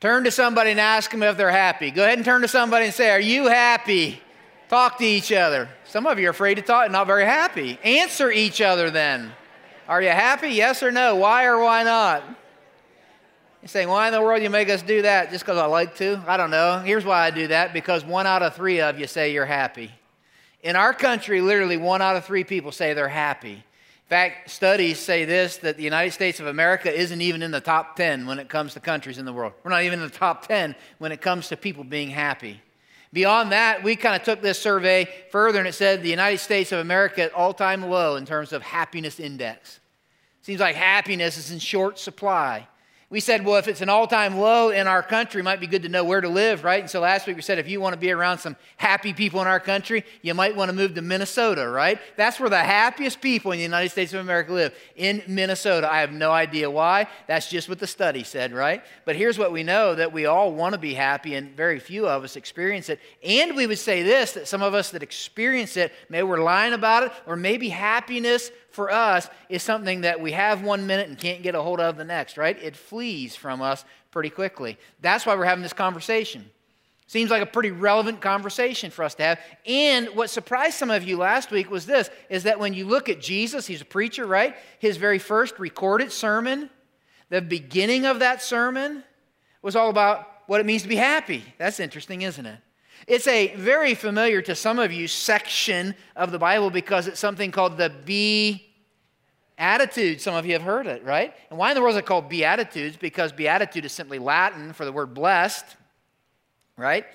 Turn to somebody and ask them if they're happy. Go ahead and turn to somebody and say, Are you happy? Talk to each other. Some of you are afraid to talk, not very happy. Answer each other then. Are you happy? Yes or no? Why or why not? You're saying, why in the world you make us do that? Just because I like to? I don't know. Here's why I do that because one out of three of you say you're happy. In our country, literally one out of three people say they're happy. Fact, studies say this that the United States of America isn't even in the top 10 when it comes to countries in the world. We're not even in the top 10 when it comes to people being happy. Beyond that, we kind of took this survey further and it said the United States of America at all time low in terms of happiness index. Seems like happiness is in short supply. We said, well, if it's an all time low in our country, might be good to know where to live, right? And so last week we said if you want to be around some happy people in our country, you might want to move to Minnesota, right? That's where the happiest people in the United States of America live, in Minnesota. I have no idea why. That's just what the study said, right? But here's what we know that we all want to be happy, and very few of us experience it. And we would say this that some of us that experience it, maybe we're lying about it, or maybe happiness for us is something that we have one minute and can't get a hold of the next, right? It flees from us pretty quickly. That's why we're having this conversation. Seems like a pretty relevant conversation for us to have. And what surprised some of you last week was this is that when you look at Jesus, he's a preacher, right? His very first recorded sermon, the beginning of that sermon was all about what it means to be happy. That's interesting, isn't it? It's a very familiar to some of you section of the Bible because it's something called the Be Attitude. Some of you have heard it, right? And why in the world is it called Beatitudes? Because Beatitude is simply Latin for the word blessed, right?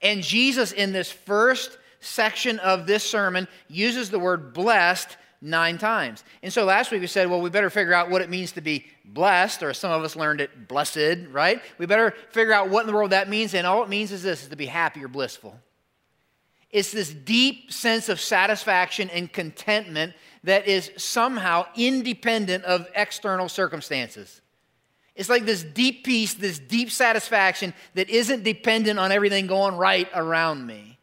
And Jesus, in this first section of this sermon, uses the word blessed nine times. And so last week we said, well, we better figure out what it means to be blessed, or some of us learned it blessed, right? We better figure out what in the world that means. And all it means is this is to be happy or blissful. It's this deep sense of satisfaction and contentment that is somehow independent of external circumstances. It's like this deep peace, this deep satisfaction that isn't dependent on everything going right around me.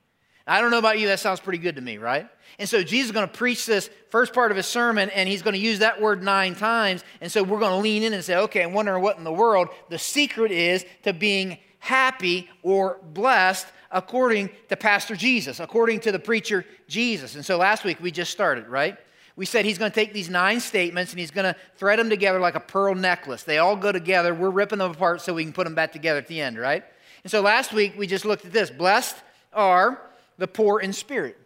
I don't know about you, that sounds pretty good to me, right? And so Jesus is going to preach this first part of his sermon, and he's going to use that word nine times. And so we're going to lean in and say, okay, I'm wondering what in the world the secret is to being happy or blessed according to Pastor Jesus, according to the preacher Jesus. And so last week we just started, right? We said he's going to take these nine statements and he's going to thread them together like a pearl necklace. They all go together. We're ripping them apart so we can put them back together at the end, right? And so last week we just looked at this. Blessed are the poor in spirit.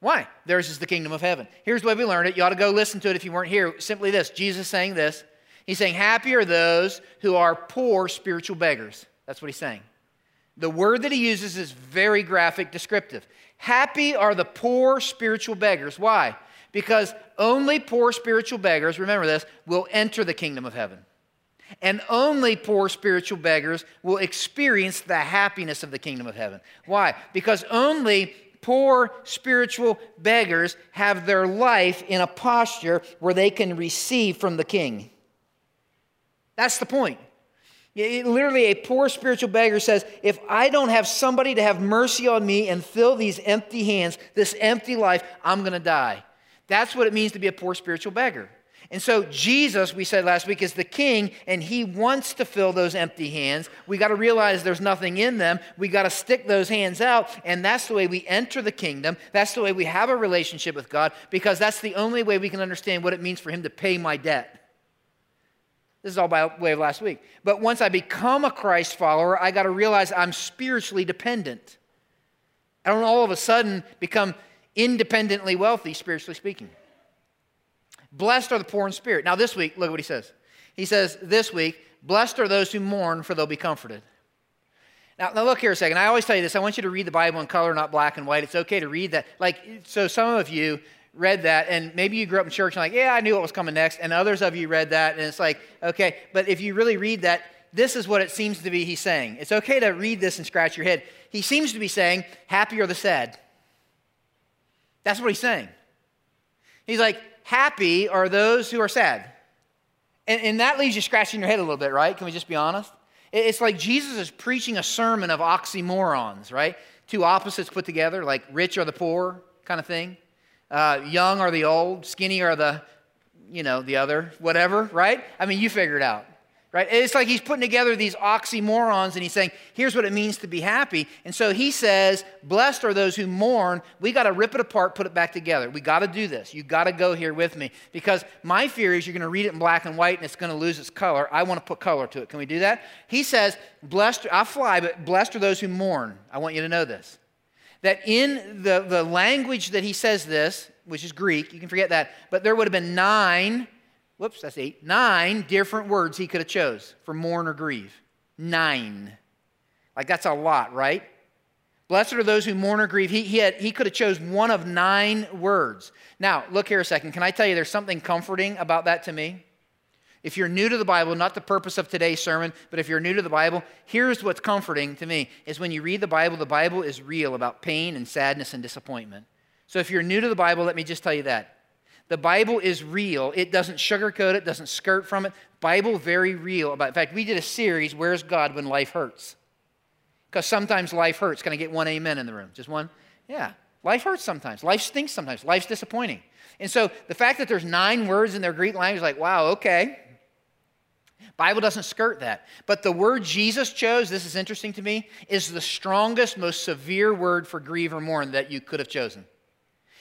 Why? Theirs is the kingdom of heaven. Here's the way we learned it. You ought to go listen to it if you weren't here. Simply this Jesus saying this. He's saying, Happy are those who are poor spiritual beggars. That's what he's saying. The word that he uses is very graphic, descriptive. Happy are the poor spiritual beggars. Why? Because only poor spiritual beggars, remember this, will enter the kingdom of heaven. And only poor spiritual beggars will experience the happiness of the kingdom of heaven. Why? Because only poor spiritual beggars have their life in a posture where they can receive from the king. That's the point. It, literally, a poor spiritual beggar says, If I don't have somebody to have mercy on me and fill these empty hands, this empty life, I'm going to die. That's what it means to be a poor spiritual beggar. And so Jesus, we said last week, is the king, and he wants to fill those empty hands. We got to realize there's nothing in them. We got to stick those hands out, and that's the way we enter the kingdom. That's the way we have a relationship with God, because that's the only way we can understand what it means for him to pay my debt. This is all by way of last week. But once I become a Christ follower, I got to realize I'm spiritually dependent. I don't all of a sudden become independently wealthy, spiritually speaking. Blessed are the poor in spirit. Now, this week, look what he says. He says, This week, blessed are those who mourn, for they'll be comforted. Now, now, look here a second. I always tell you this. I want you to read the Bible in color, not black and white. It's okay to read that. Like, so some of you read that, and maybe you grew up in church and like, yeah, I knew what was coming next. And others of you read that, and it's like, okay. But if you really read that, this is what it seems to be he's saying. It's okay to read this and scratch your head. He seems to be saying, happy or the sad. That's what he's saying. He's like, happy are those who are sad. And, and that leaves you scratching your head a little bit, right? Can we just be honest? It's like Jesus is preaching a sermon of oxymorons, right? Two opposites put together, like rich or the poor kind of thing. Uh, young or the old, skinny or the, you know, the other, whatever, right? I mean, you figure it out. Right? It's like he's putting together these oxymorons and he's saying, here's what it means to be happy. And so he says, blessed are those who mourn. We got to rip it apart, put it back together. We got to do this. You got to go here with me because my fear is you're going to read it in black and white and it's going to lose its color. I want to put color to it. Can we do that? He says, blessed, I fly, but blessed are those who mourn. I want you to know this. That in the, the language that he says this, which is Greek, you can forget that, but there would have been nine whoops, that's eight, nine different words he could have chose for mourn or grieve. Nine. Like that's a lot, right? Blessed are those who mourn or grieve. He, he, had, he could have chose one of nine words. Now, look here a second. Can I tell you there's something comforting about that to me? If you're new to the Bible, not the purpose of today's sermon, but if you're new to the Bible, here's what's comforting to me is when you read the Bible, the Bible is real about pain and sadness and disappointment. So if you're new to the Bible, let me just tell you that. The Bible is real. It doesn't sugarcoat it, doesn't skirt from it. Bible very real about. In fact, we did a series, Where's God When Life Hurts? Because sometimes life hurts. Can I get one amen in the room? Just one? Yeah. Life hurts sometimes. Life stinks sometimes. Life's disappointing. And so the fact that there's nine words in their Greek language, like, wow, okay. Bible doesn't skirt that. But the word Jesus chose, this is interesting to me, is the strongest, most severe word for grieve or mourn that you could have chosen.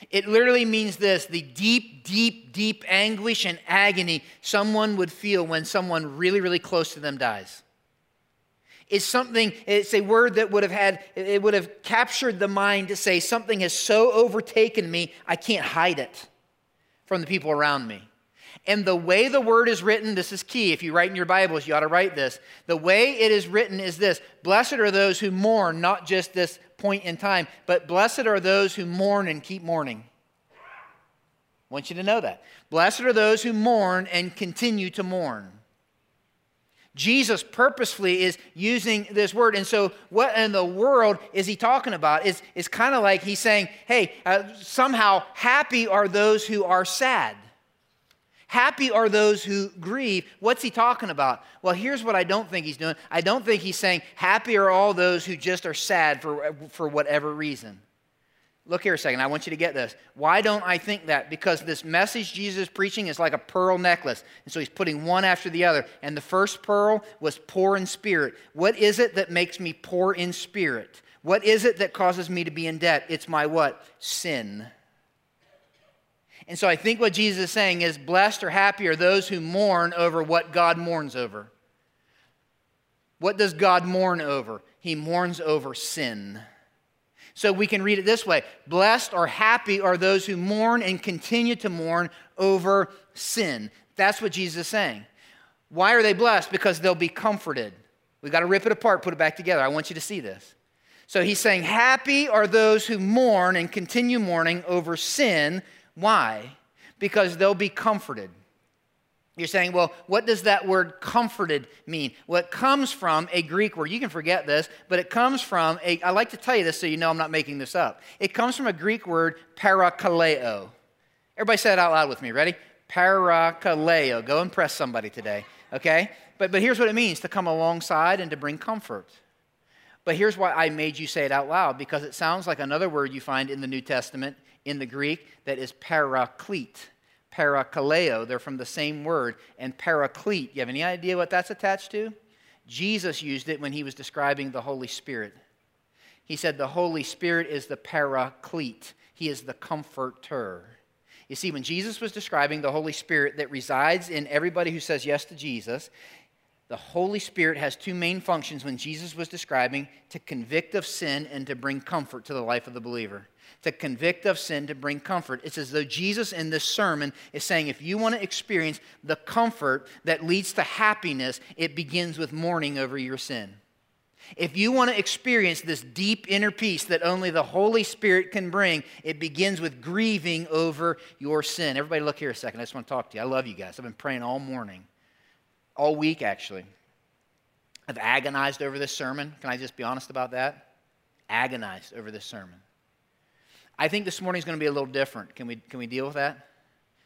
It literally means this the deep, deep, deep anguish and agony someone would feel when someone really, really close to them dies. It's something, it's a word that would have had, it would have captured the mind to say, something has so overtaken me, I can't hide it from the people around me. And the way the word is written, this is key. If you write in your Bibles, you ought to write this. The way it is written is this Blessed are those who mourn, not just this point in time, but blessed are those who mourn and keep mourning. I want you to know that. Blessed are those who mourn and continue to mourn. Jesus purposefully is using this word. And so, what in the world is he talking about? It's, it's kind of like he's saying, hey, uh, somehow happy are those who are sad. Happy are those who grieve. What's he talking about? Well, here's what I don't think he's doing. I don't think he's saying, happy are all those who just are sad for, for whatever reason. Look here a second. I want you to get this. Why don't I think that? Because this message Jesus is preaching is like a pearl necklace. And so he's putting one after the other. And the first pearl was poor in spirit. What is it that makes me poor in spirit? What is it that causes me to be in debt? It's my what? Sin. And so I think what Jesus is saying is blessed or happy are those who mourn over what God mourns over. What does God mourn over? He mourns over sin. So we can read it this way Blessed or happy are those who mourn and continue to mourn over sin. That's what Jesus is saying. Why are they blessed? Because they'll be comforted. We've got to rip it apart, put it back together. I want you to see this. So he's saying, Happy are those who mourn and continue mourning over sin why? Because they'll be comforted. You're saying, well, what does that word comforted mean? Well, it comes from a Greek word. You can forget this, but it comes from a, I like to tell you this so you know I'm not making this up. It comes from a Greek word, parakaleo. Everybody say it out loud with me. Ready? Parakaleo. Go impress somebody today, okay? But, but here's what it means to come alongside and to bring comfort. But here's why I made you say it out loud because it sounds like another word you find in the New Testament in the Greek that is paraclete, parakaleo. They're from the same word. And paraclete, you have any idea what that's attached to? Jesus used it when he was describing the Holy Spirit. He said the Holy Spirit is the paraclete, he is the comforter. You see, when Jesus was describing the Holy Spirit that resides in everybody who says yes to Jesus, the Holy Spirit has two main functions when Jesus was describing to convict of sin and to bring comfort to the life of the believer to convict of sin, to bring comfort. It's as though Jesus in this sermon is saying if you want to experience the comfort that leads to happiness, it begins with mourning over your sin. If you want to experience this deep inner peace that only the Holy Spirit can bring, it begins with grieving over your sin. Everybody, look here a second. I just want to talk to you. I love you guys. I've been praying all morning, all week actually. I've agonized over this sermon. Can I just be honest about that? Agonized over this sermon. I think this morning is going to be a little different. Can we, can we deal with that?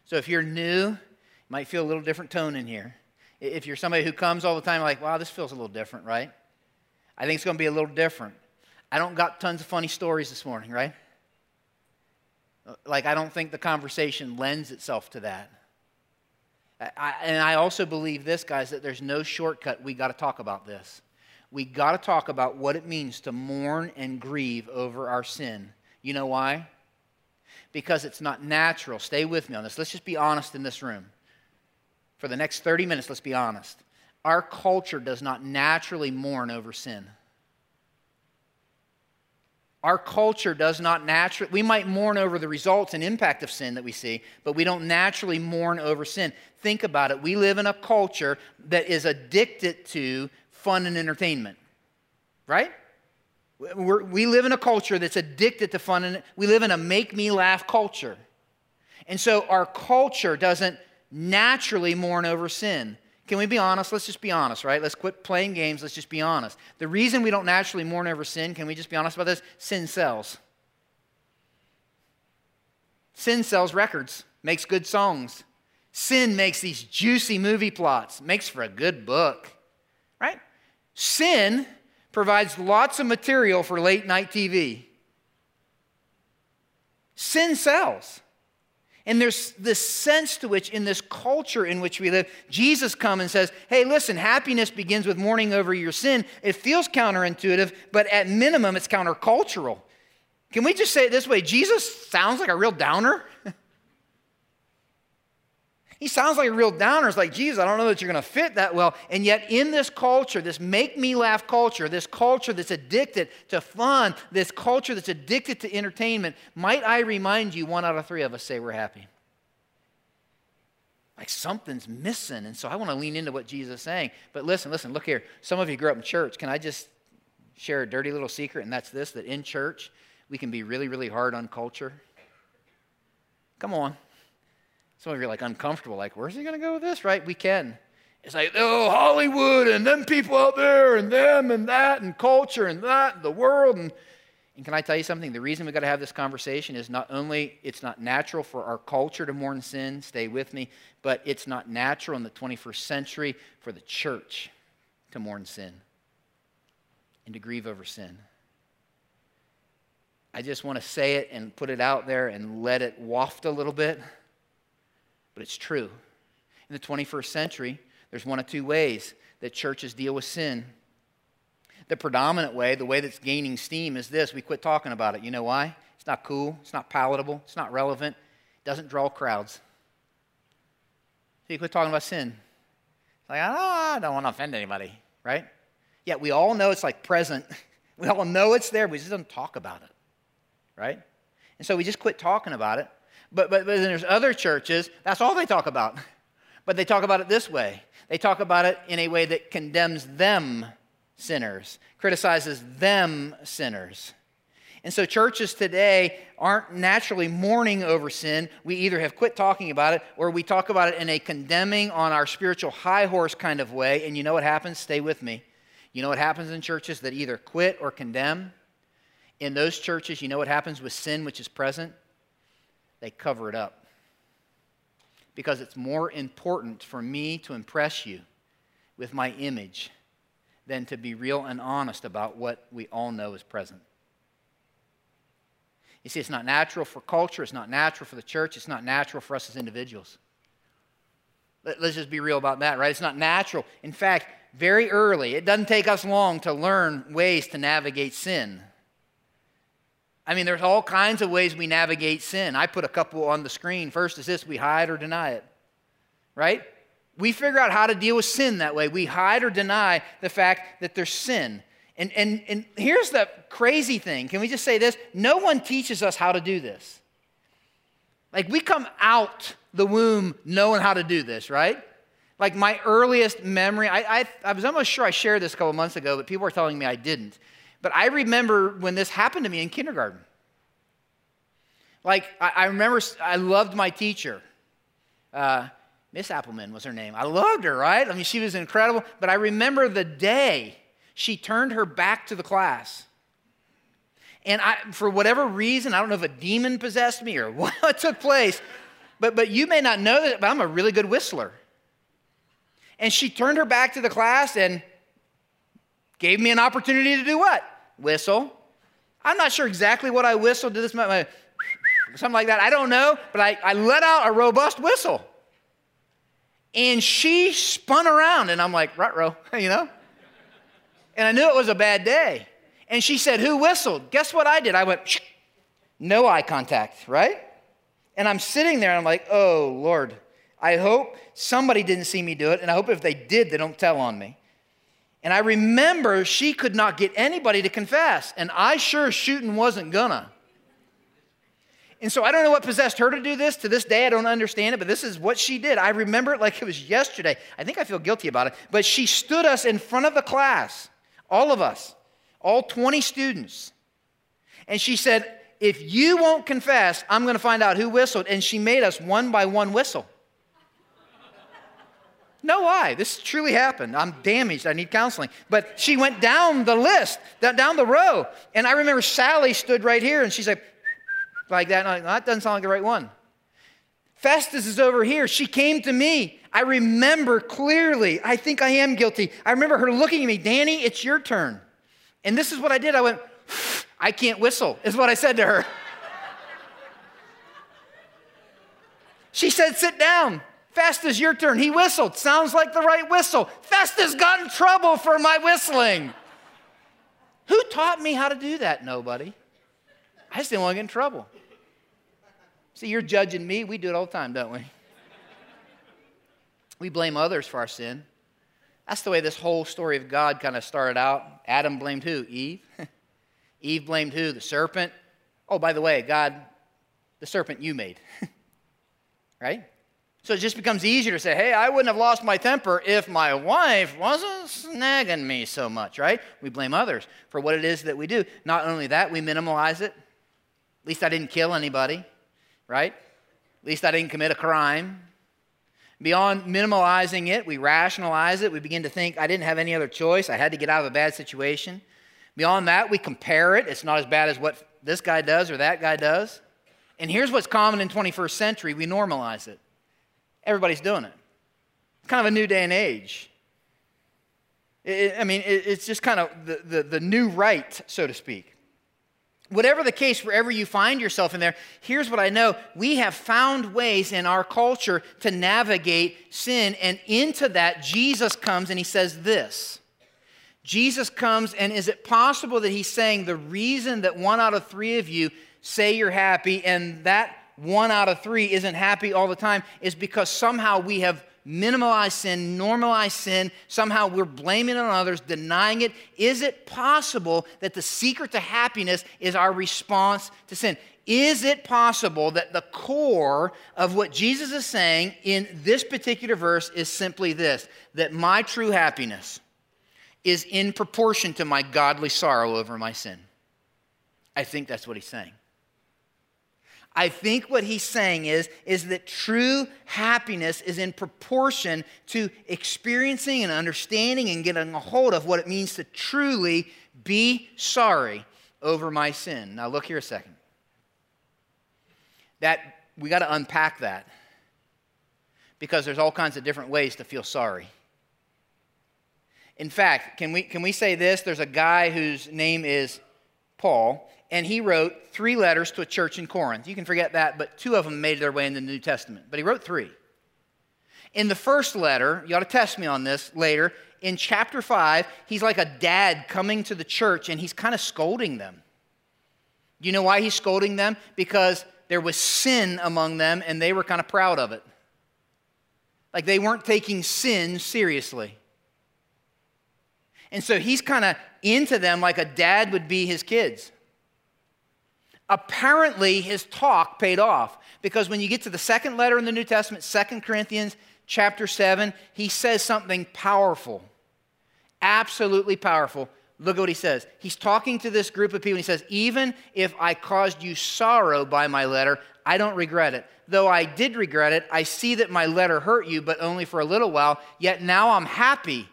So if you're new, you might feel a little different tone in here. If you're somebody who comes all the time, like, wow, this feels a little different, right? I think it's going to be a little different. I don't got tons of funny stories this morning, right? Uh, like, I don't think the conversation lends itself to that. I, and I also believe this, guys, that there's no shortcut. We got to talk about this. We got to talk about what it means to mourn and grieve over our sin. You know why? Because it's not natural. Stay with me on this. Let's just be honest in this room. For the next 30 minutes, let's be honest. Our culture does not naturally mourn over sin. Our culture does not naturally, we might mourn over the results and impact of sin that we see, but we don't naturally mourn over sin. Think about it. We live in a culture that is addicted to fun and entertainment, right? We're, we live in a culture that's addicted to fun, and we live in a make me laugh culture. And so our culture doesn't naturally mourn over sin. Can we be honest? Let's just be honest, right? Let's quit playing games. Let's just be honest. The reason we don't naturally mourn over sin, can we just be honest about this? Sin sells. Sin sells records, makes good songs. Sin makes these juicy movie plots, makes for a good book, right? Sin provides lots of material for late night TV. Sin sells. And there's this sense to which, in this culture in which we live, Jesus comes and says, Hey, listen, happiness begins with mourning over your sin. It feels counterintuitive, but at minimum, it's countercultural. Can we just say it this way? Jesus sounds like a real downer. He sounds like a real downer. It's like, Jesus, I don't know that you're going to fit that well. And yet, in this culture, this make me laugh culture, this culture that's addicted to fun, this culture that's addicted to entertainment, might I remind you, one out of three of us say we're happy. Like something's missing. And so I want to lean into what Jesus is saying. But listen, listen, look here. Some of you grew up in church. Can I just share a dirty little secret? And that's this that in church, we can be really, really hard on culture. Come on. Some of you are like uncomfortable, like, where's he going to go with this, right? We can. It's like, oh, Hollywood and them people out there and them and that and culture and that and the world. And, and can I tell you something? The reason we got to have this conversation is not only it's not natural for our culture to mourn sin, stay with me, but it's not natural in the 21st century for the church to mourn sin and to grieve over sin. I just want to say it and put it out there and let it waft a little bit but it's true. In the 21st century, there's one of two ways that churches deal with sin. The predominant way, the way that's gaining steam, is this we quit talking about it. You know why? It's not cool, it's not palatable, it's not relevant, it doesn't draw crowds. So you quit talking about sin. It's like, oh, I don't want to offend anybody, right? Yet we all know it's like present. We all know it's there, we just don't talk about it, right? And so we just quit talking about it. But, but, but then there's other churches, that's all they talk about. But they talk about it this way they talk about it in a way that condemns them sinners, criticizes them sinners. And so churches today aren't naturally mourning over sin. We either have quit talking about it or we talk about it in a condemning on our spiritual high horse kind of way. And you know what happens? Stay with me. You know what happens in churches that either quit or condemn? In those churches, you know what happens with sin which is present? They cover it up. Because it's more important for me to impress you with my image than to be real and honest about what we all know is present. You see, it's not natural for culture, it's not natural for the church, it's not natural for us as individuals. Let's just be real about that, right? It's not natural. In fact, very early, it doesn't take us long to learn ways to navigate sin. I mean, there's all kinds of ways we navigate sin. I put a couple on the screen. First is this we hide or deny it, right? We figure out how to deal with sin that way. We hide or deny the fact that there's sin. And, and, and here's the crazy thing. Can we just say this? No one teaches us how to do this. Like, we come out the womb knowing how to do this, right? Like, my earliest memory, I, I, I was almost sure I shared this a couple months ago, but people were telling me I didn't. But I remember when this happened to me in kindergarten. Like, I, I remember I loved my teacher. Uh, Miss Appleman was her name. I loved her, right? I mean, she was incredible. But I remember the day she turned her back to the class. And I, for whatever reason, I don't know if a demon possessed me or what took place, but, but you may not know that, but I'm a really good whistler. And she turned her back to the class and gave me an opportunity to do what? Whistle. I'm not sure exactly what I whistled. Did this my, something like that? I don't know, but I, I let out a robust whistle. And she spun around, and I'm like, right row, you know? And I knew it was a bad day. And she said, Who whistled? Guess what I did? I went, Shh. no eye contact, right? And I'm sitting there and I'm like, Oh, Lord, I hope somebody didn't see me do it. And I hope if they did, they don't tell on me. And I remember she could not get anybody to confess. And I sure shooting wasn't gonna. And so I don't know what possessed her to do this. To this day, I don't understand it, but this is what she did. I remember it like it was yesterday. I think I feel guilty about it. But she stood us in front of the class, all of us, all 20 students. And she said, If you won't confess, I'm to find out who whistled. And she made us one by one whistle. No lie. This truly happened. I'm damaged. I need counseling. But she went down the list, down the row. And I remember Sally stood right here and she's like, like that. Like, that doesn't sound like the right one. Festus is over here. She came to me. I remember clearly. I think I am guilty. I remember her looking at me, Danny, it's your turn. And this is what I did. I went, I can't whistle, is what I said to her. she said, Sit down. Festus, your turn. He whistled. Sounds like the right whistle. Festus got in trouble for my whistling. Who taught me how to do that? Nobody. I just didn't want to get in trouble. See, you're judging me. We do it all the time, don't we? We blame others for our sin. That's the way this whole story of God kind of started out. Adam blamed who? Eve. Eve blamed who? The serpent. Oh, by the way, God, the serpent you made. right? So it just becomes easier to say, hey, I wouldn't have lost my temper if my wife wasn't snagging me so much, right? We blame others for what it is that we do. Not only that, we minimize it. At least I didn't kill anybody, right? At least I didn't commit a crime. Beyond minimalizing it, we rationalize it. We begin to think, I didn't have any other choice. I had to get out of a bad situation. Beyond that, we compare it. It's not as bad as what this guy does or that guy does. And here's what's common in 21st century we normalize it. Everybody's doing it. Kind of a new day and age. It, I mean, it, it's just kind of the, the, the new right, so to speak. Whatever the case, wherever you find yourself in there, here's what I know. We have found ways in our culture to navigate sin, and into that, Jesus comes and he says this. Jesus comes, and is it possible that he's saying the reason that one out of three of you say you're happy and that one out of three isn't happy all the time is because somehow we have minimalize sin, normalized sin. Somehow we're blaming it on others, denying it. Is it possible that the secret to happiness is our response to sin? Is it possible that the core of what Jesus is saying in this particular verse is simply this that my true happiness is in proportion to my godly sorrow over my sin? I think that's what he's saying. I think what he's saying is, is that true happiness is in proportion to experiencing and understanding and getting a hold of what it means to truly be sorry over my sin. Now, look here a second. That we got to unpack that because there's all kinds of different ways to feel sorry. In fact, can we, can we say this? There's a guy whose name is Paul, and he wrote three letters to a church in Corinth. You can forget that, but two of them made their way in the New Testament. But he wrote three. In the first letter, you ought to test me on this later, in chapter 5, he's like a dad coming to the church and he's kind of scolding them. Do you know why he's scolding them? Because there was sin among them and they were kind of proud of it. Like they weren't taking sin seriously. And so he's kind of into them like a dad would be his kids apparently his talk paid off because when you get to the second letter in the New Testament, Second Corinthians chapter 7, he says something powerful. Absolutely powerful. Look at what he says. He's talking to this group of people. And he says, Even if I caused you sorrow by my letter, I don't regret it. Though I did regret it, I see that my letter hurt you, but only for a little while. Yet now I'm happy.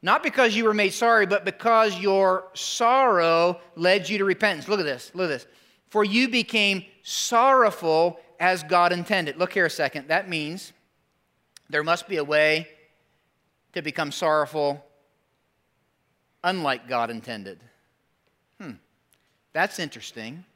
Not because you were made sorry, but because your sorrow led you to repentance. Look at this. Look at this for you became sorrowful as God intended. Look here a second. That means there must be a way to become sorrowful unlike God intended. Hmm, that's interesting.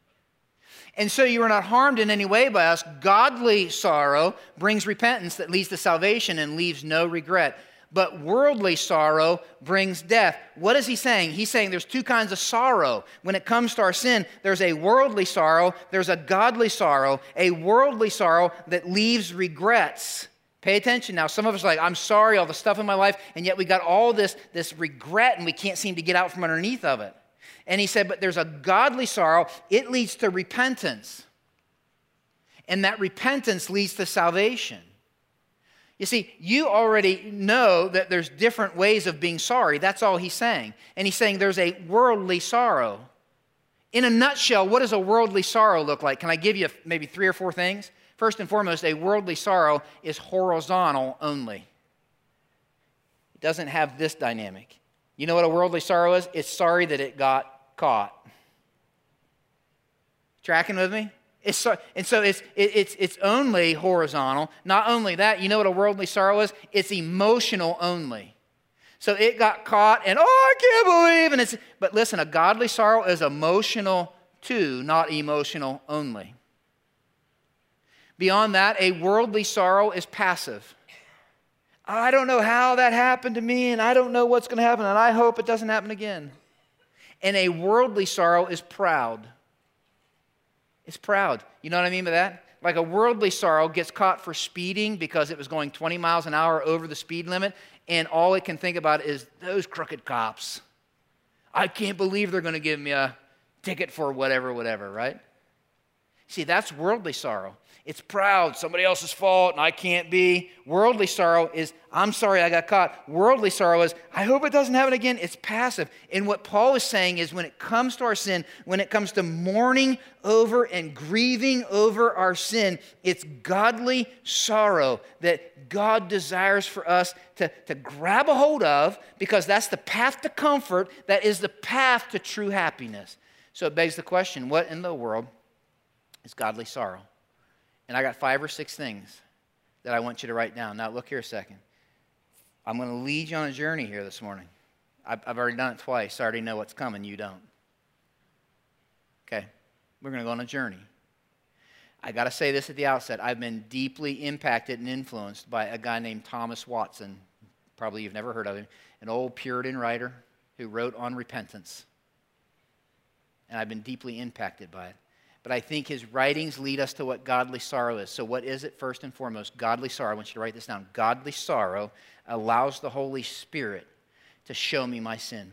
And so you are not harmed in any way by us. Godly sorrow brings repentance that leads to salvation and leaves no regret. But worldly sorrow brings death. What is he saying? He's saying there's two kinds of sorrow. When it comes to our sin, there's a worldly sorrow, there's a godly sorrow. A worldly sorrow that leaves regrets. Pay attention now. Some of us are like, I'm sorry, all the stuff in my life, and yet we got all this, this regret and we can't seem to get out from underneath of it. And he said, But there's a godly sorrow, it leads to repentance. And that repentance leads to salvation. You see, you already know that there's different ways of being sorry. That's all he's saying. And he's saying there's a worldly sorrow. In a nutshell, what does a worldly sorrow look like? Can I give you maybe three or four things? First and foremost, a worldly sorrow is horizontal only. It doesn't have this dynamic. You know what a worldly sorrow is? It's sorry that it got caught. Tracking with me? It's so, and so it's, it, it's, it's only horizontal. Not only that, you know what a worldly sorrow is? It's emotional only. So it got caught and, oh, I can't believe. And it's, but listen, a godly sorrow is emotional too, not emotional only. Beyond that, a worldly sorrow is passive. I don't know how that happened to me, and I don't know what's going to happen, and I hope it doesn't happen again. And a worldly sorrow is proud. It's proud. You know what I mean by that? Like a worldly sorrow gets caught for speeding because it was going 20 miles an hour over the speed limit, and all it can think about is those crooked cops. I can't believe they're going to give me a ticket for whatever, whatever, right? See, that's worldly sorrow. It's proud, somebody else's fault, and I can't be. Worldly sorrow is, I'm sorry I got caught. Worldly sorrow is, I hope it doesn't happen again. It's passive. And what Paul is saying is when it comes to our sin, when it comes to mourning over and grieving over our sin, it's godly sorrow that God desires for us to, to grab a hold of because that's the path to comfort, that is the path to true happiness. So it begs the question what in the world is godly sorrow? And I got five or six things that I want you to write down. Now, look here a second. I'm going to lead you on a journey here this morning. I've, I've already done it twice. I already know what's coming. You don't. Okay? We're going to go on a journey. I got to say this at the outset. I've been deeply impacted and influenced by a guy named Thomas Watson. Probably you've never heard of him. An old Puritan writer who wrote on repentance. And I've been deeply impacted by it but I think his writings lead us to what godly sorrow is. So, what is it first and foremost? Godly sorrow. I want you to write this down. Godly sorrow allows the Holy Spirit to show me my sin.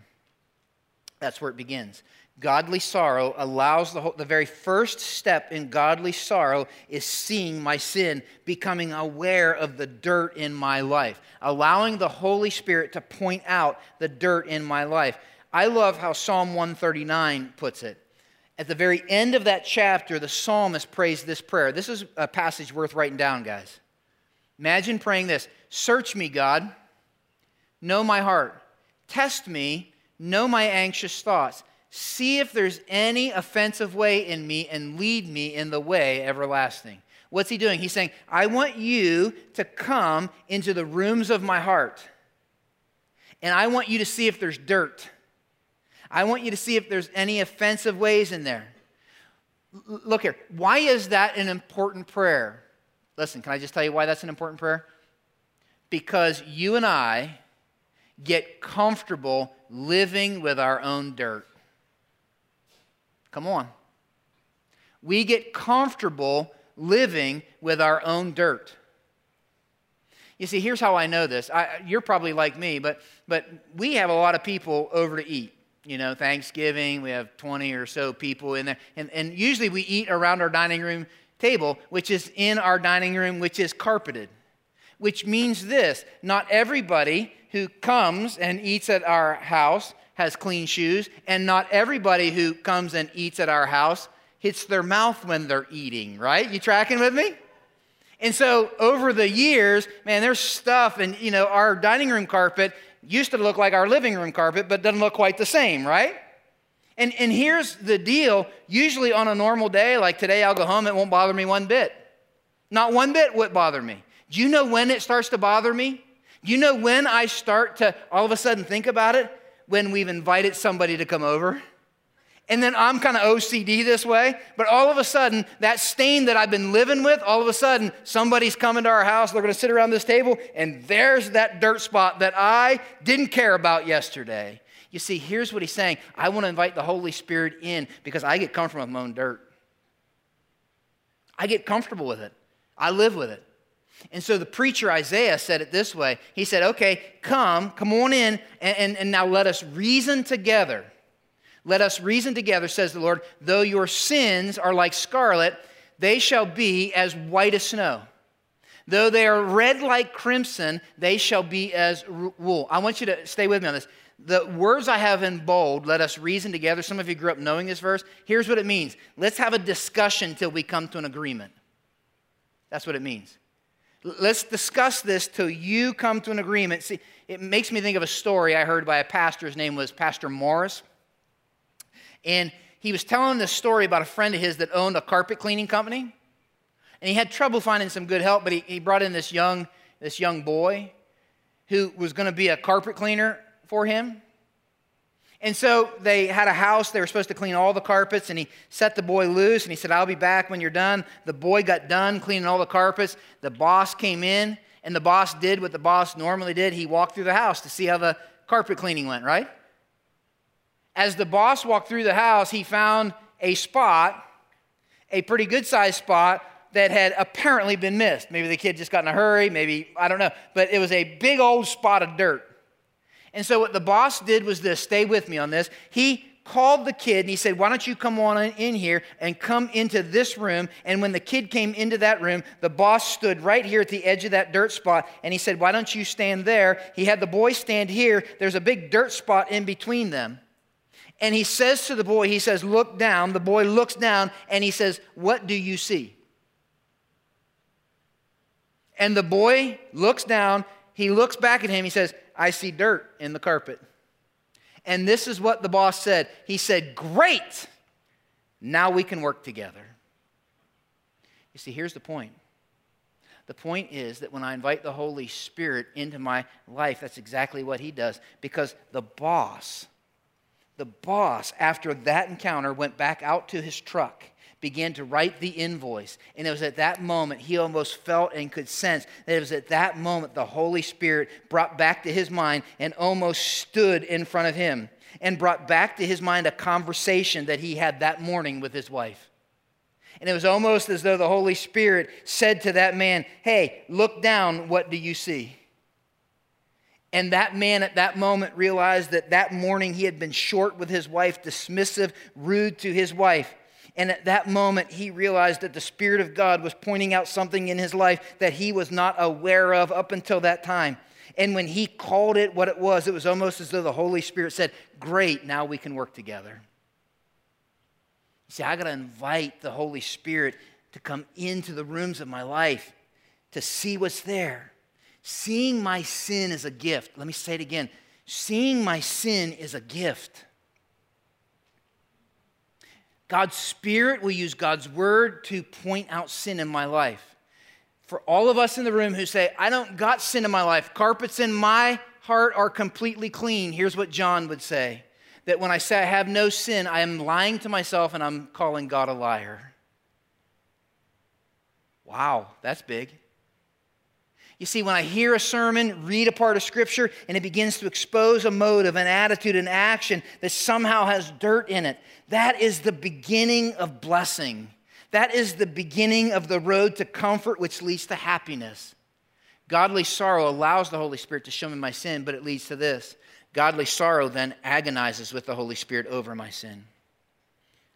That's where it begins. Godly sorrow allows the, whole, the very first step in godly sorrow is seeing my sin, becoming aware of the dirt in my life, allowing the Holy Spirit to point out the dirt in my life. I love how Psalm 139 puts it. At the very end of that chapter, the psalmist prays this prayer. This is a passage worth writing down, guys. Imagine praying this Search me, God, know my heart, test me, know my anxious thoughts. See if there's any offensive way in me and lead me in the way everlasting. What's he doing? He's saying, I want you to come into the rooms of my heart. And I want you to see if there's dirt. I want you to see if there's any offensive ways in there. L- look here. Why is that an important prayer? Listen, can I just tell you why that's an important prayer? Because you and I get comfortable living with our own dirt. Come on. We get comfortable living with our own dirt. You see, here's how I know this. I, you're probably like me, but, but we have a lot of people over to eat you know, Thanksgiving, we have 20 or so people in there. And, and usually we eat around our dining room table, which is in our dining room, which is carpeted. Which means this not everybody who comes and eats at our house has clean shoes, and not everybody who comes and eats at our house hits their mouth when they're eating, right? You tracking with me? And so over the years, man, there's stuff, and you know, our dining room carpet used to look like our living room carpet, but doesn't look quite the same, right? And, and here's the deal usually on a normal day, like today, I'll go home, it won't bother me one bit. Not one bit would bother me. Do you know when it starts to bother me? Do you know when I start to all of a sudden think about it? When we've invited somebody to come over And then I'm kind of OCD this way, but all of a sudden, that stain that I've been living with, all of a sudden, somebody's coming to our house, they're gonna sit around this table, and there's that dirt spot that I didn't care about yesterday. You see, here's what he's saying I wanna invite the Holy Spirit in because I get comfortable with my own dirt. I get comfortable with it, I live with it. And so the preacher Isaiah said it this way He said, Okay, come, come on in, and, and, and now let us reason together let us reason together, says the Lord. Though your sins are like scarlet, they shall be as white as snow. Though they are red like crimson, they shall be as wool. I want you to stay with me on this. The words I have in bold, let us reason together. Some of you grew up knowing this verse. Here's what it means let's have a discussion till we come to an agreement. That's what it means. Let's discuss this till you come to an agreement. See, it makes me think of a story I heard by a pastor. His name was Pastor Morris. And he was telling this story about a friend of his that owned a carpet cleaning company. And he had trouble finding some good help, but he, he brought in this young, this young boy who was going to be a carpet cleaner for him. And so they had a house. They were supposed to clean all the carpets, and he set the boy loose, and he said, I'll be back when you're done. The boy got done cleaning all the carpets. The boss came in, and the boss did what the boss normally did. He walked through the house to see how the carpet cleaning went, right? As the boss walked through the house, he found a spot, a pretty good sized spot that had apparently been missed. Maybe the kid just got in a hurry, maybe, I don't know. But it was a big old spot of dirt. And so what the boss did was this stay with me on this. He called the kid and he said, Why don't you come on in here and come into this room? And when the kid came into that room, the boss stood right here at the edge of that dirt spot and he said, Why don't you stand there? He had the boy stand here. There's a big dirt spot in between them. And he says to the boy, he says, Look down. The boy looks down and he says, What do you see? And the boy looks down. He looks back at him. He says, I see dirt in the carpet. And this is what the boss said. He said, Great. Now we can work together. You see, here's the point. The point is that when I invite the Holy Spirit into my life, that's exactly what He does. Because the boss the boss, after that encounter, went back out to his truck, began to write the invoice. And it was at that moment he almost felt and could sense that it was at that moment the Holy Spirit brought back to his mind and almost stood in front of him and brought back to his mind a conversation that he had that morning with his wife. And it was almost as though the Holy Spirit said to that man, Hey, look down, what do you see? And that man at that moment realized that that morning he had been short with his wife, dismissive, rude to his wife. And at that moment, he realized that the Spirit of God was pointing out something in his life that he was not aware of up until that time. And when he called it what it was, it was almost as though the Holy Spirit said, Great, now we can work together. See, I got to invite the Holy Spirit to come into the rooms of my life to see what's there Seeing my sin is a gift. Let me say it again. Seeing my sin is a gift. God's Spirit will use God's Word to point out sin in my life. For all of us in the room who say, I don't got sin in my life, carpets in my heart are completely clean, here's what John would say that when I say I have no sin, I am lying to myself and I'm calling God a liar. Wow, that's big. You see, when I hear a sermon, read a part of Scripture, and it begins to expose a motive, an attitude, an action that somehow has dirt in it, that is the beginning of blessing. That is the beginning of the road to comfort, which leads to happiness. Godly sorrow allows the Holy Spirit to show me my sin, but it leads to this. Godly sorrow then agonizes with the Holy Spirit over my sin.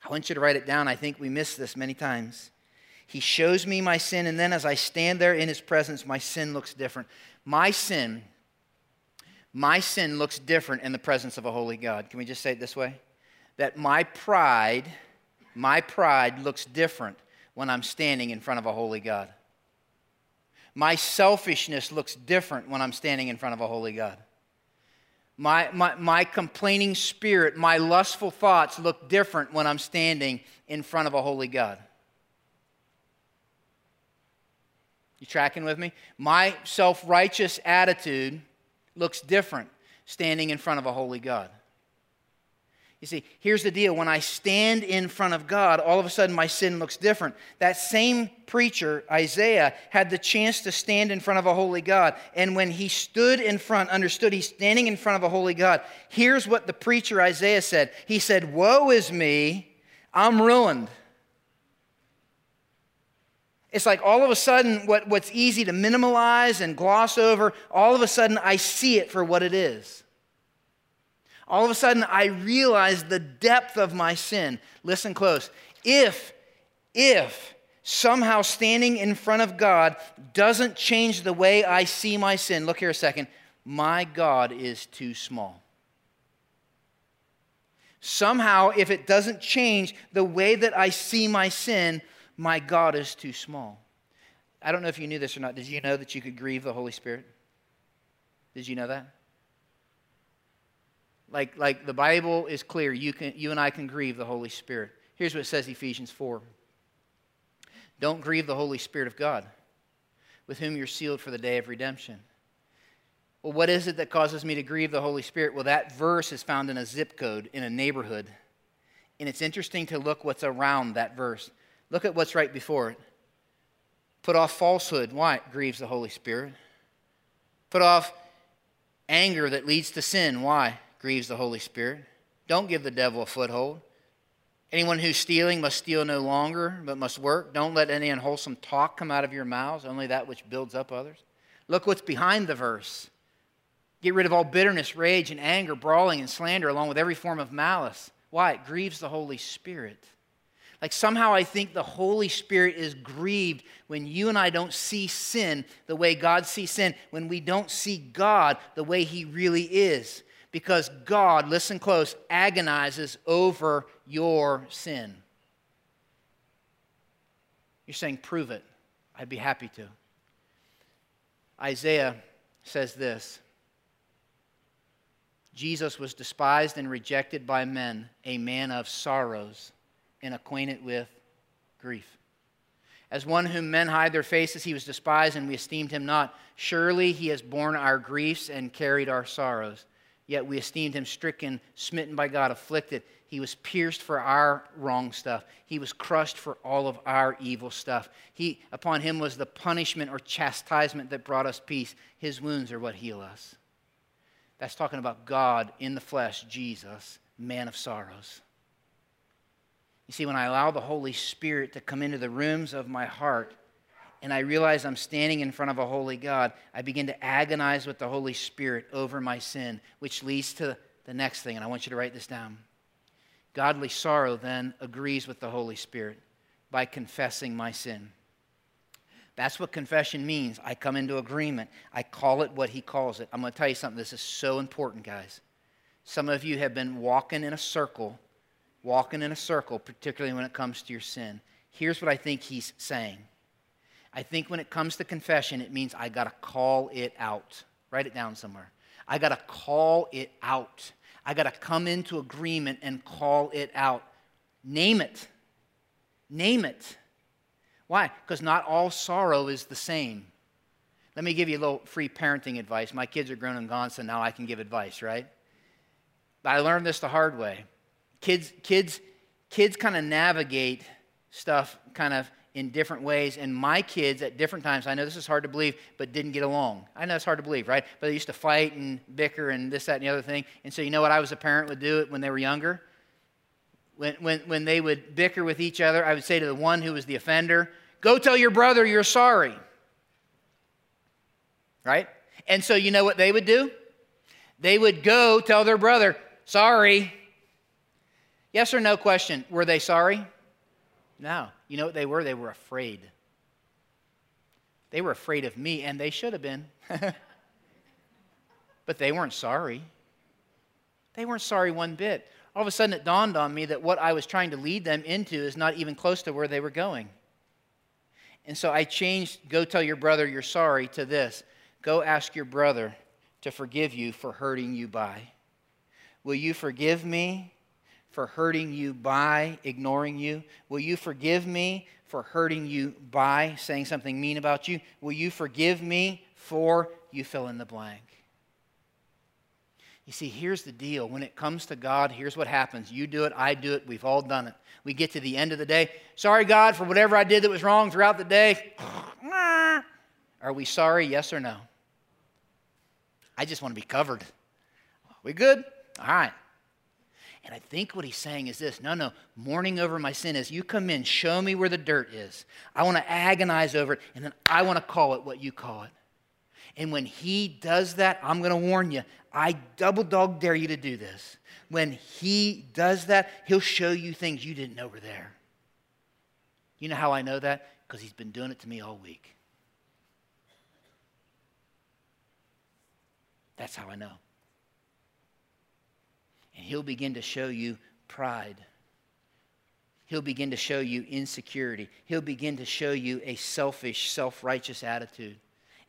I want you to write it down. I think we miss this many times. He shows me my sin, and then as I stand there in his presence, my sin looks different. My sin, my sin looks different in the presence of a holy God. Can we just say it this way? That my pride, my pride looks different when I'm standing in front of a holy God. My selfishness looks different when I'm standing in front of a holy God. My, my, my complaining spirit, my lustful thoughts look different when I'm standing in front of a holy God. You tracking with me? My self righteous attitude looks different standing in front of a holy God. You see, here's the deal. When I stand in front of God, all of a sudden my sin looks different. That same preacher, Isaiah, had the chance to stand in front of a holy God. And when he stood in front, understood he's standing in front of a holy God, here's what the preacher Isaiah said He said, Woe is me, I'm ruined. It's like all of a sudden, what, what's easy to minimalize and gloss over, all of a sudden I see it for what it is. All of a sudden I realize the depth of my sin. Listen close. If, if somehow standing in front of God doesn't change the way I see my sin, look here a second, my God is too small. Somehow, if it doesn't change the way that I see my sin, my God is too small. I don't know if you knew this or not. Did you know that you could grieve the Holy Spirit? Did you know that? Like, like the Bible is clear, you, can, you and I can grieve the Holy Spirit. Here's what it says Ephesians 4 Don't grieve the Holy Spirit of God, with whom you're sealed for the day of redemption. Well, what is it that causes me to grieve the Holy Spirit? Well, that verse is found in a zip code, in a neighborhood. And it's interesting to look what's around that verse. Look at what's right before it. Put off falsehood. Why? It grieves the Holy Spirit. Put off anger that leads to sin. Why? It Grieves the Holy Spirit. Don't give the devil a foothold. Anyone who's stealing must steal no longer, but must work. Don't let any unwholesome talk come out of your mouths, only that which builds up others. Look what's behind the verse. Get rid of all bitterness, rage, and anger, brawling, and slander, along with every form of malice. Why? It grieves the Holy Spirit. Like somehow I think the Holy Spirit is grieved when you and I don't see sin the way God sees sin, when we don't see God the way He really is. Because God, listen close, agonizes over your sin. You're saying, prove it. I'd be happy to. Isaiah says this Jesus was despised and rejected by men, a man of sorrows and acquainted with grief. As one whom men hide their faces, he was despised, and we esteemed him not. Surely he has borne our griefs and carried our sorrows. Yet we esteemed him stricken, smitten by God, afflicted. He was pierced for our wrong stuff. He was crushed for all of our evil stuff. He, upon him was the punishment or chastisement that brought us peace. His wounds are what heal us. That's talking about God in the flesh, Jesus, man of sorrows. You see, when I allow the Holy Spirit to come into the rooms of my heart and I realize I'm standing in front of a holy God, I begin to agonize with the Holy Spirit over my sin, which leads to the next thing, and I want you to write this down. Godly sorrow then agrees with the Holy Spirit by confessing my sin. That's what confession means. I come into agreement. I call it what he calls it. I'm going to tell you something. This is so important, guys. Some of you have been walking in a circle walking in a circle, particularly when it comes to your sin. Here's what I think he's saying. I think when it comes to confession, it means I got to call it out. Write it down somewhere. I got to call it out. I got to come into agreement and call it out. Name it. Name it. Why? Because not all sorrow is the same. Let me give you a little free parenting advice. My kids are grown and gone, so now I can give advice, right? But I learned this the hard way. Kids, kids, kids kind of navigate stuff kind of in different ways. And my kids at different times, I know this is hard to believe, but didn't get along. I know it's hard to believe, right? But they used to fight and bicker and this, that, and the other thing. And so, you know what I was a parent would do it when they were younger? When, when, when they would bicker with each other, I would say to the one who was the offender, Go tell your brother you're sorry. Right? And so, you know what they would do? They would go tell their brother, Sorry. Yes or no question. Were they sorry? No. You know what they were? They were afraid. They were afraid of me, and they should have been. but they weren't sorry. They weren't sorry one bit. All of a sudden, it dawned on me that what I was trying to lead them into is not even close to where they were going. And so I changed, go tell your brother you're sorry, to this go ask your brother to forgive you for hurting you by. Will you forgive me for hurting you by ignoring you? Will you forgive me for hurting you by saying something mean about you? Will you forgive me for you fill in the blank? You see, here's the deal. When it comes to God, here's what happens. You do it, I do it, we've all done it. We get to the end of the day. Sorry, God, for whatever I did that was wrong throughout the day. Are we sorry? Yes or no? I just want to be covered. We good? All right. And I think what he's saying is this no, no, mourning over my sin is you come in, show me where the dirt is. I want to agonize over it, and then I want to call it what you call it. And when he does that, I'm going to warn you, I double dog dare you to do this. When he does that, he'll show you things you didn't know were there. You know how I know that? Because he's been doing it to me all week. That's how I know. And he'll begin to show you pride. He'll begin to show you insecurity. He'll begin to show you a selfish, self righteous attitude.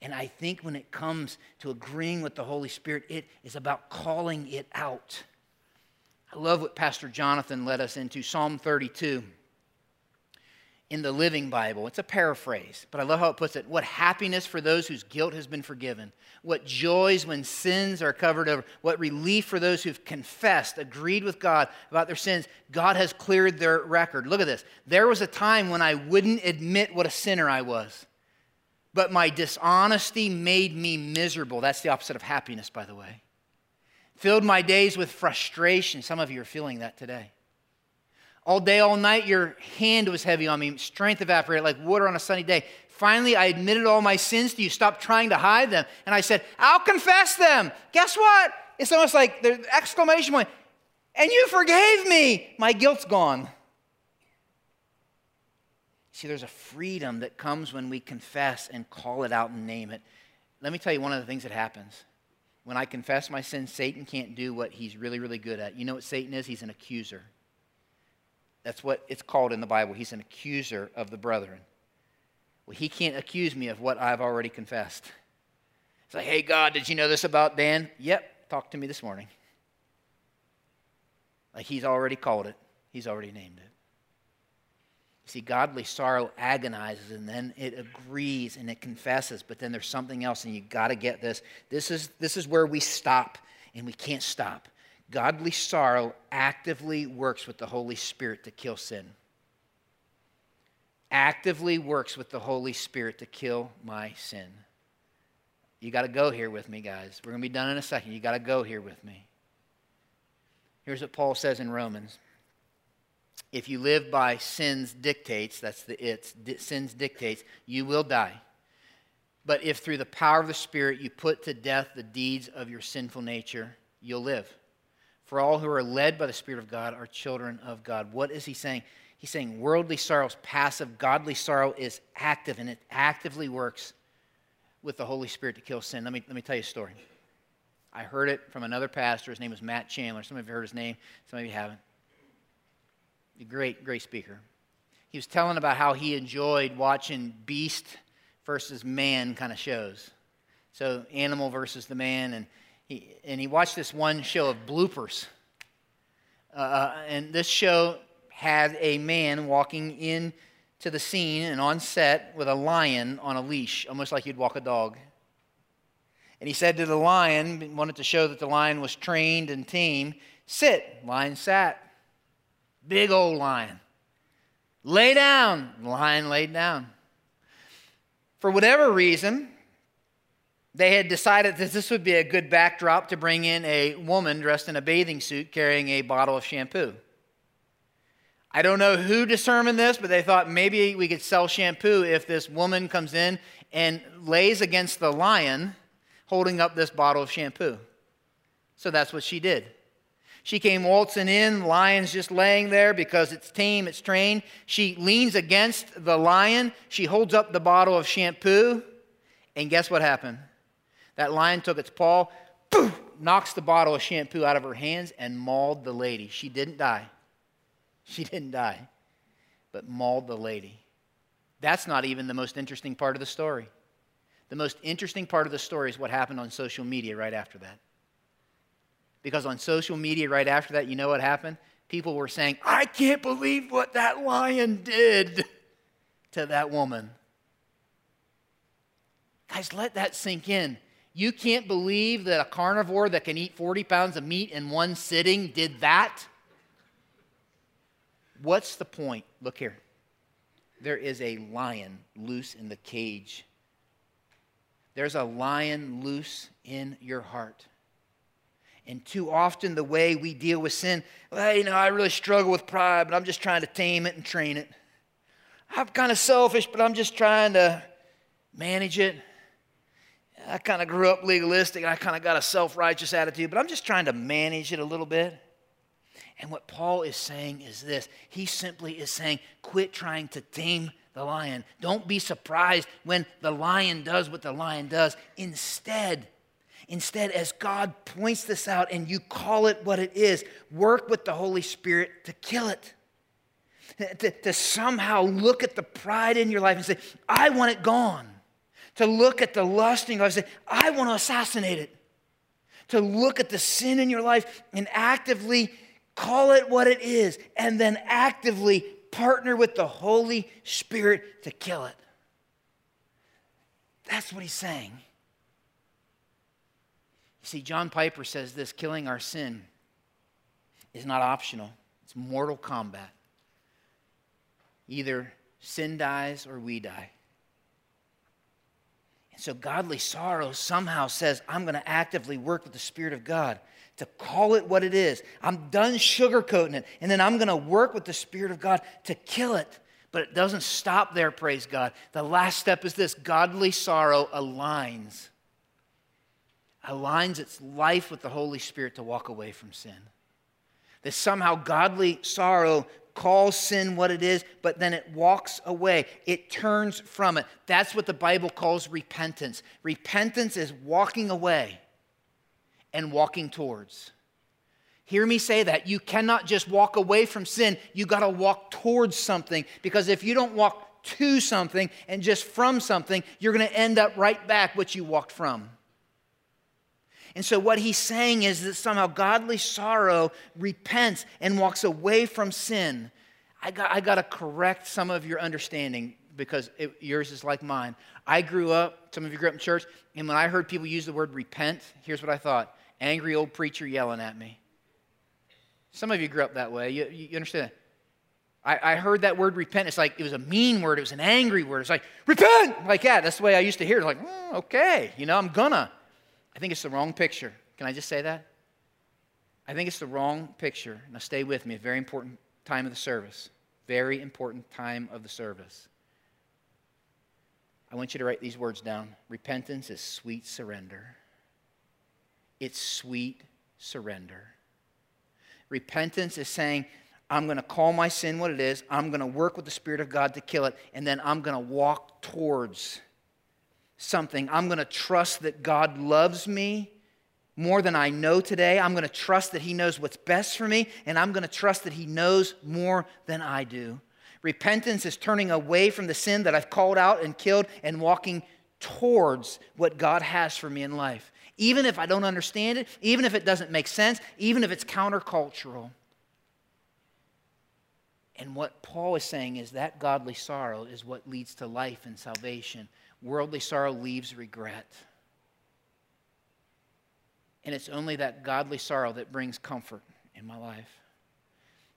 And I think when it comes to agreeing with the Holy Spirit, it is about calling it out. I love what Pastor Jonathan led us into Psalm 32 in the Living Bible. It's a paraphrase, but I love how it puts it. What happiness for those whose guilt has been forgiven. What joys when sins are covered over. What relief for those who've confessed, agreed with God about their sins. God has cleared their record. Look at this. There was a time when I wouldn't admit what a sinner I was, but my dishonesty made me miserable. That's the opposite of happiness, by the way. Filled my days with frustration. Some of you are feeling that today. All day, all night, your hand was heavy on me, strength evaporated like water on a sunny day. Finally, I admitted all my sins to you. Stop trying to hide them. And I said, I'll confess them. Guess what? It's almost like the exclamation point. And you forgave me. My guilt's gone. See, there's a freedom that comes when we confess and call it out and name it. Let me tell you one of the things that happens. When I confess my sins, Satan can't do what he's really, really good at. You know what Satan is? He's an accuser. That's what it's called in the Bible. He's an accuser of the brethren. Well, he can't accuse me of what I've already confessed. It's like, hey, God, did you know this about Dan? Yep, talk to me this morning. Like he's already called it, he's already named it. You see, godly sorrow agonizes and then it agrees and it confesses, but then there's something else, and you got to get this. This is, this is where we stop, and we can't stop. Godly sorrow actively works with the Holy Spirit to kill sin. Actively works with the Holy Spirit to kill my sin. You got to go here with me, guys. We're going to be done in a second. You got to go here with me. Here's what Paul says in Romans. If you live by sin's dictates, that's the it's, sin's dictates, you will die. But if through the power of the Spirit you put to death the deeds of your sinful nature, you'll live. For all who are led by the Spirit of God are children of God. What is he saying? He's saying worldly sorrow is passive, godly sorrow is active, and it actively works with the Holy Spirit to kill sin. Let me, let me tell you a story. I heard it from another pastor. His name was Matt Chandler. Some of you heard his name, some of you haven't. A great, great speaker. He was telling about how he enjoyed watching beast versus man kind of shows. So, animal versus the man, and he, and he watched this one show of bloopers. Uh, uh, and this show had a man walking in to the scene and on set with a lion on a leash, almost like you'd walk a dog. And he said to the lion, wanted to show that the lion was trained and tame, sit. Lion sat. Big old lion. Lay down. lion laid down. For whatever reason, they had decided that this would be a good backdrop to bring in a woman dressed in a bathing suit carrying a bottle of shampoo. I don't know who determined this, but they thought maybe we could sell shampoo if this woman comes in and lays against the lion holding up this bottle of shampoo. So that's what she did. She came waltzing in, lion's just laying there because it's tame, it's trained. She leans against the lion, she holds up the bottle of shampoo, and guess what happened? That lion took its paw, poof, knocks the bottle of shampoo out of her hands, and mauled the lady. She didn't die. She didn't die, but mauled the lady. That's not even the most interesting part of the story. The most interesting part of the story is what happened on social media right after that. Because on social media right after that, you know what happened? People were saying, I can't believe what that lion did to that woman. Guys, let that sink in. You can't believe that a carnivore that can eat 40 pounds of meat in one sitting did that? What's the point? Look here. There is a lion loose in the cage. There's a lion loose in your heart. And too often, the way we deal with sin, well, you know, I really struggle with pride, but I'm just trying to tame it and train it. I'm kind of selfish, but I'm just trying to manage it. I kind of grew up legalistic. And I kind of got a self righteous attitude, but I'm just trying to manage it a little bit. And what Paul is saying is this he simply is saying, quit trying to tame the lion. Don't be surprised when the lion does what the lion does. Instead, Instead, as God points this out and you call it what it is, work with the Holy Spirit to kill it. To, to, somehow look at the pride in your life and say, I want it gone. To look at the lust in your life and say, I want to assassinate it. To look at the sin in your life and actively call it what it is, and then actively partner with the Holy Spirit to kill it. That's what he's saying. You See, John Piper says this killing our sin is not optional, it's mortal combat. Either sin dies or we die. So, godly sorrow somehow says, I'm going to actively work with the Spirit of God to call it what it is. I'm done sugarcoating it, and then I'm going to work with the Spirit of God to kill it. But it doesn't stop there, praise God. The last step is this godly sorrow aligns aligns its life with the Holy Spirit to walk away from sin. That somehow godly sorrow calls sin what it is, but then it walks away. It turns from it. That's what the Bible calls repentance. Repentance is walking away and walking towards. Hear me say that. You cannot just walk away from sin, you got to walk towards something because if you don't walk to something and just from something, you're going to end up right back what you walked from. And so, what he's saying is that somehow godly sorrow repents and walks away from sin. I got, I got to correct some of your understanding because it, yours is like mine. I grew up, some of you grew up in church, and when I heard people use the word repent, here's what I thought angry old preacher yelling at me. Some of you grew up that way. You, you understand I, I, heard that word repent. It's like it was a mean word, it was an angry word. It's like, repent! Like that. That's the way I used to hear it. Like, mm, okay, you know, I'm gonna. I think it's the wrong picture. Can I just say that? I think it's the wrong picture. Now, stay with me. A very important time of the service. Very important time of the service. I want you to write these words down. Repentance is sweet surrender. It's sweet surrender. Repentance is saying, I'm going to call my sin what it is. I'm going to work with the Spirit of God to kill it. And then I'm going to walk towards something. I'm going to trust that God loves me more than I know today. I'm going to trust that He knows what's best for me, and I'm going to trust that He knows more than I do. Repentance is turning away from the sin that I've called out and killed and walking towards what God has for me in life. Even if I don't understand it, even if it doesn't make sense, even if it's countercultural. And what Paul is saying is that godly sorrow is what leads to life and salvation. Worldly sorrow leaves regret. And it's only that godly sorrow that brings comfort in my life.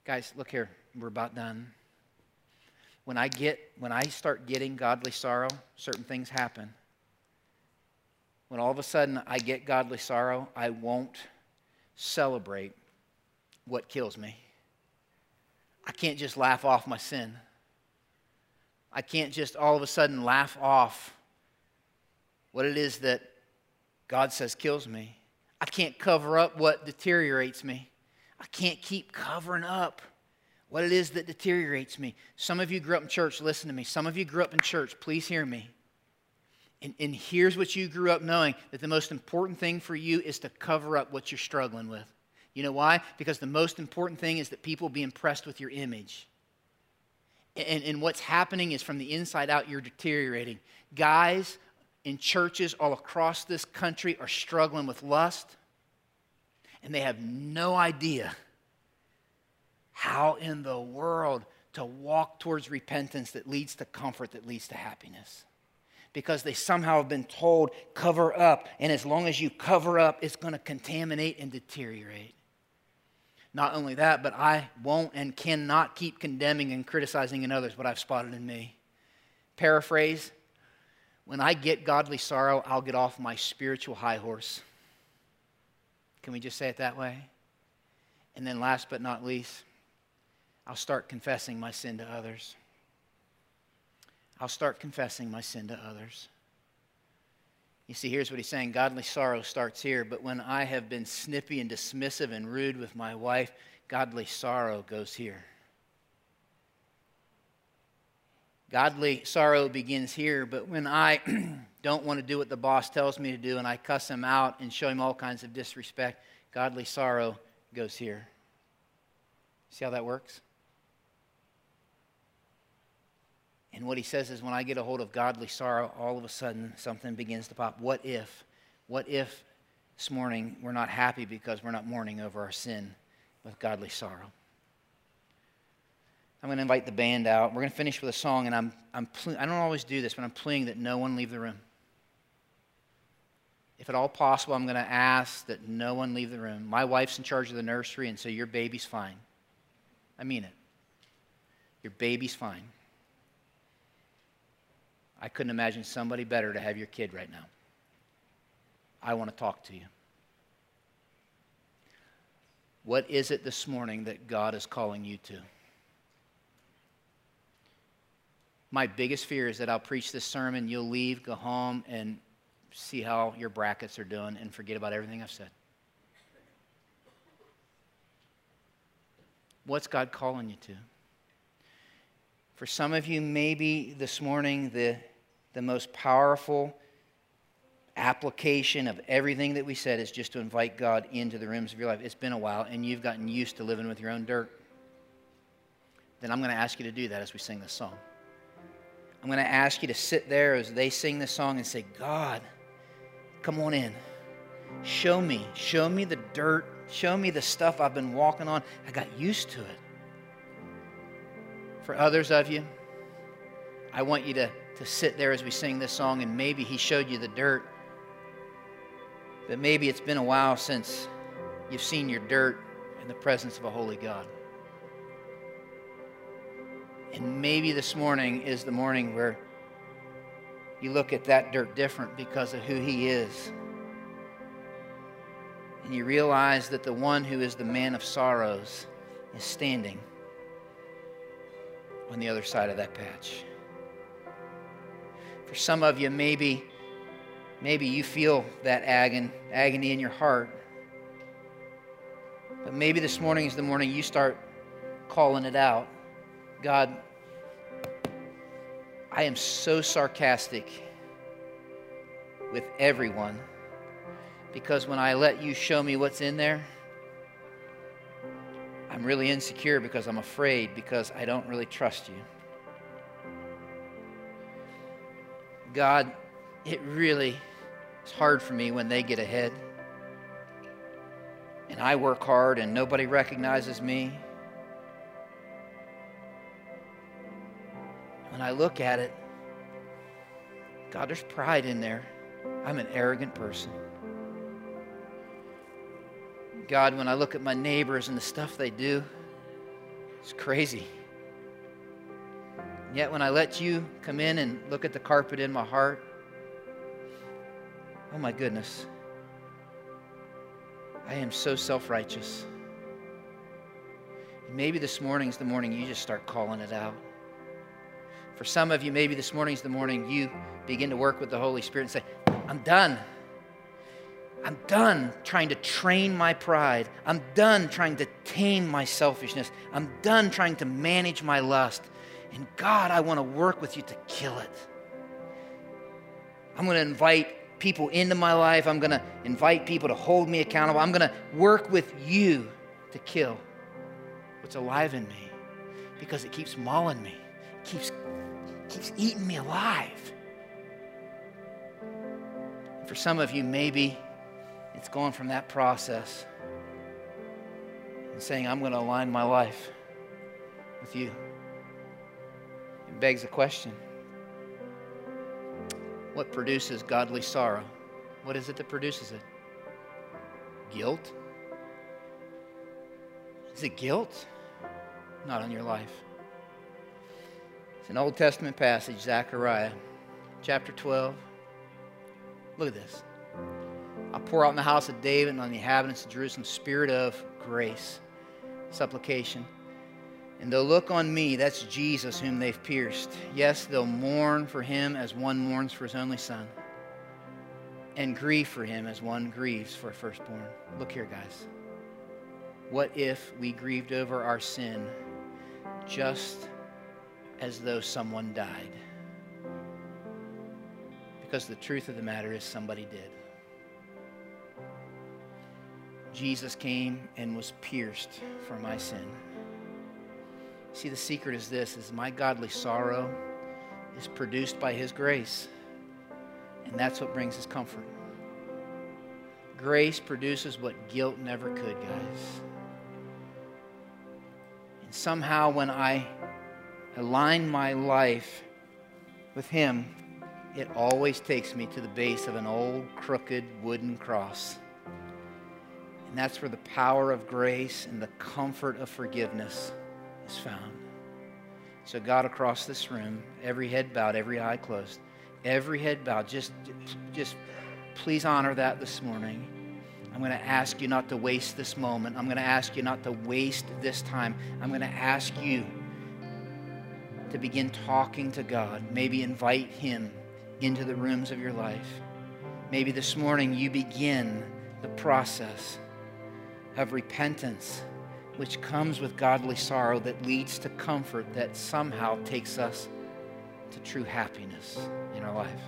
Guys, look here. We're about done. When I get when I start getting godly sorrow, certain things happen. When all of a sudden I get godly sorrow, I won't celebrate what kills me. I can't just laugh off my sin. I can't just all of a sudden laugh off what it is that God says kills me. I can't cover up what deteriorates me. I can't keep covering up what it is that deteriorates me. Some of you grew up in church, listen to me. Some of you grew up in church, please hear me. And, and here's what you grew up knowing that the most important thing for you is to cover up what you're struggling with. You know why? Because the most important thing is that people be impressed with your image. And, and what's happening is from the inside out, you're deteriorating. Guys in churches all across this country are struggling with lust, and they have no idea how in the world to walk towards repentance that leads to comfort, that leads to happiness. because they somehow have been told, cover up. And as long as you cover up, it's going to contaminate and deteriorate. Not only that, but I won't and cannot keep condemning and criticizing in others what I've spotted in me. Paraphrase When I get godly sorrow, I'll get off my spiritual high horse. Can we just say it that way? And then, last but not least, I'll start confessing my sin to others. I'll start confessing my sin to others. You see, here's what he's saying godly sorrow starts here, but when I have been snippy and dismissive and rude with my wife, godly sorrow goes here. Godly sorrow begins here, but when I don't want to do what the boss tells me to do and I cuss him out and show him all kinds of disrespect, godly sorrow goes here. See how that works? And what he says is when I get a hold of godly sorrow, all of a sudden something begins to pop. What if? What if this morning we're not happy because we're not mourning over our sin with godly sorrow? I'm going to invite the band out. We're going to finish with a song, and I'm, I'm ple- I don't always do this, but I'm pleading that no one leave the room. If at all possible, I'm going to ask that no one leave the room. My wife's in charge of the nursery, and so your baby's fine. I mean it. Your baby's fine. I couldn't imagine somebody better to have your kid right now. I want to talk to you. What is it this morning that God is calling you to? My biggest fear is that I'll preach this sermon, you'll leave, go home, and see how your brackets are doing and forget about everything I've said. What's God calling you to? For some of you, maybe this morning the the most powerful application of everything that we said is just to invite God into the rooms of your life. It's been a while and you've gotten used to living with your own dirt. Then I'm going to ask you to do that as we sing this song. I'm going to ask you to sit there as they sing this song and say, God, come on in. Show me. Show me the dirt. Show me the stuff I've been walking on. I got used to it. For others of you, I want you to to sit there as we sing this song and maybe He showed you the dirt. But maybe it's been a while since you've seen your dirt in the presence of a holy God. And maybe this morning is the morning where you look at that dirt different because of who He is. And you realize that the one who is the man of sorrows is standing on the other side of that patch. For some of you, maybe, maybe you feel that agon, agony in your heart. But maybe this morning is the morning you start calling it out. God, I am so sarcastic with everyone because when I let you show me what's in there, I'm really insecure because I'm afraid because I don't really trust you. God, it really is hard for me when they get ahead. And I work hard and nobody recognizes me. When I look at it, God, there's pride in there. I'm an arrogant person. God, when I look at my neighbors and the stuff they do, it's crazy. Yet, when I let you come in and look at the carpet in my heart, oh my goodness, I am so self righteous. Maybe this morning's the morning you just start calling it out. For some of you, maybe this morning's the morning you begin to work with the Holy Spirit and say, I'm done. I'm done trying to train my pride. I'm done trying to tame my selfishness. I'm done trying to manage my lust. And God, I want to work with you to kill it. I'm going to invite people into my life. I'm going to invite people to hold me accountable. I'm going to work with you to kill what's alive in me because it keeps mauling me, it keeps, keeps eating me alive. For some of you, maybe it's going from that process and saying, I'm going to align my life with you. It begs the question what produces godly sorrow? What is it that produces it? Guilt? Is it guilt? Not on your life. It's an Old Testament passage, Zechariah chapter 12. Look at this. I'll pour out in the house of David and on the inhabitants of Jerusalem spirit of grace, supplication. And they'll look on me, that's Jesus whom they've pierced. Yes, they'll mourn for him as one mourns for his only son, and grieve for him as one grieves for a firstborn. Look here, guys. What if we grieved over our sin just as though someone died? Because the truth of the matter is, somebody did. Jesus came and was pierced for my sin. See, the secret is this is my godly sorrow is produced by his grace. And that's what brings us comfort. Grace produces what guilt never could, guys. And somehow when I align my life with him, it always takes me to the base of an old crooked wooden cross. And that's where the power of grace and the comfort of forgiveness is found. So, God, across this room, every head bowed, every eye closed, every head bowed, just, just please honor that this morning. I'm going to ask you not to waste this moment. I'm going to ask you not to waste this time. I'm going to ask you to begin talking to God. Maybe invite Him into the rooms of your life. Maybe this morning you begin the process of repentance which comes with godly sorrow that leads to comfort that somehow takes us to true happiness in our life.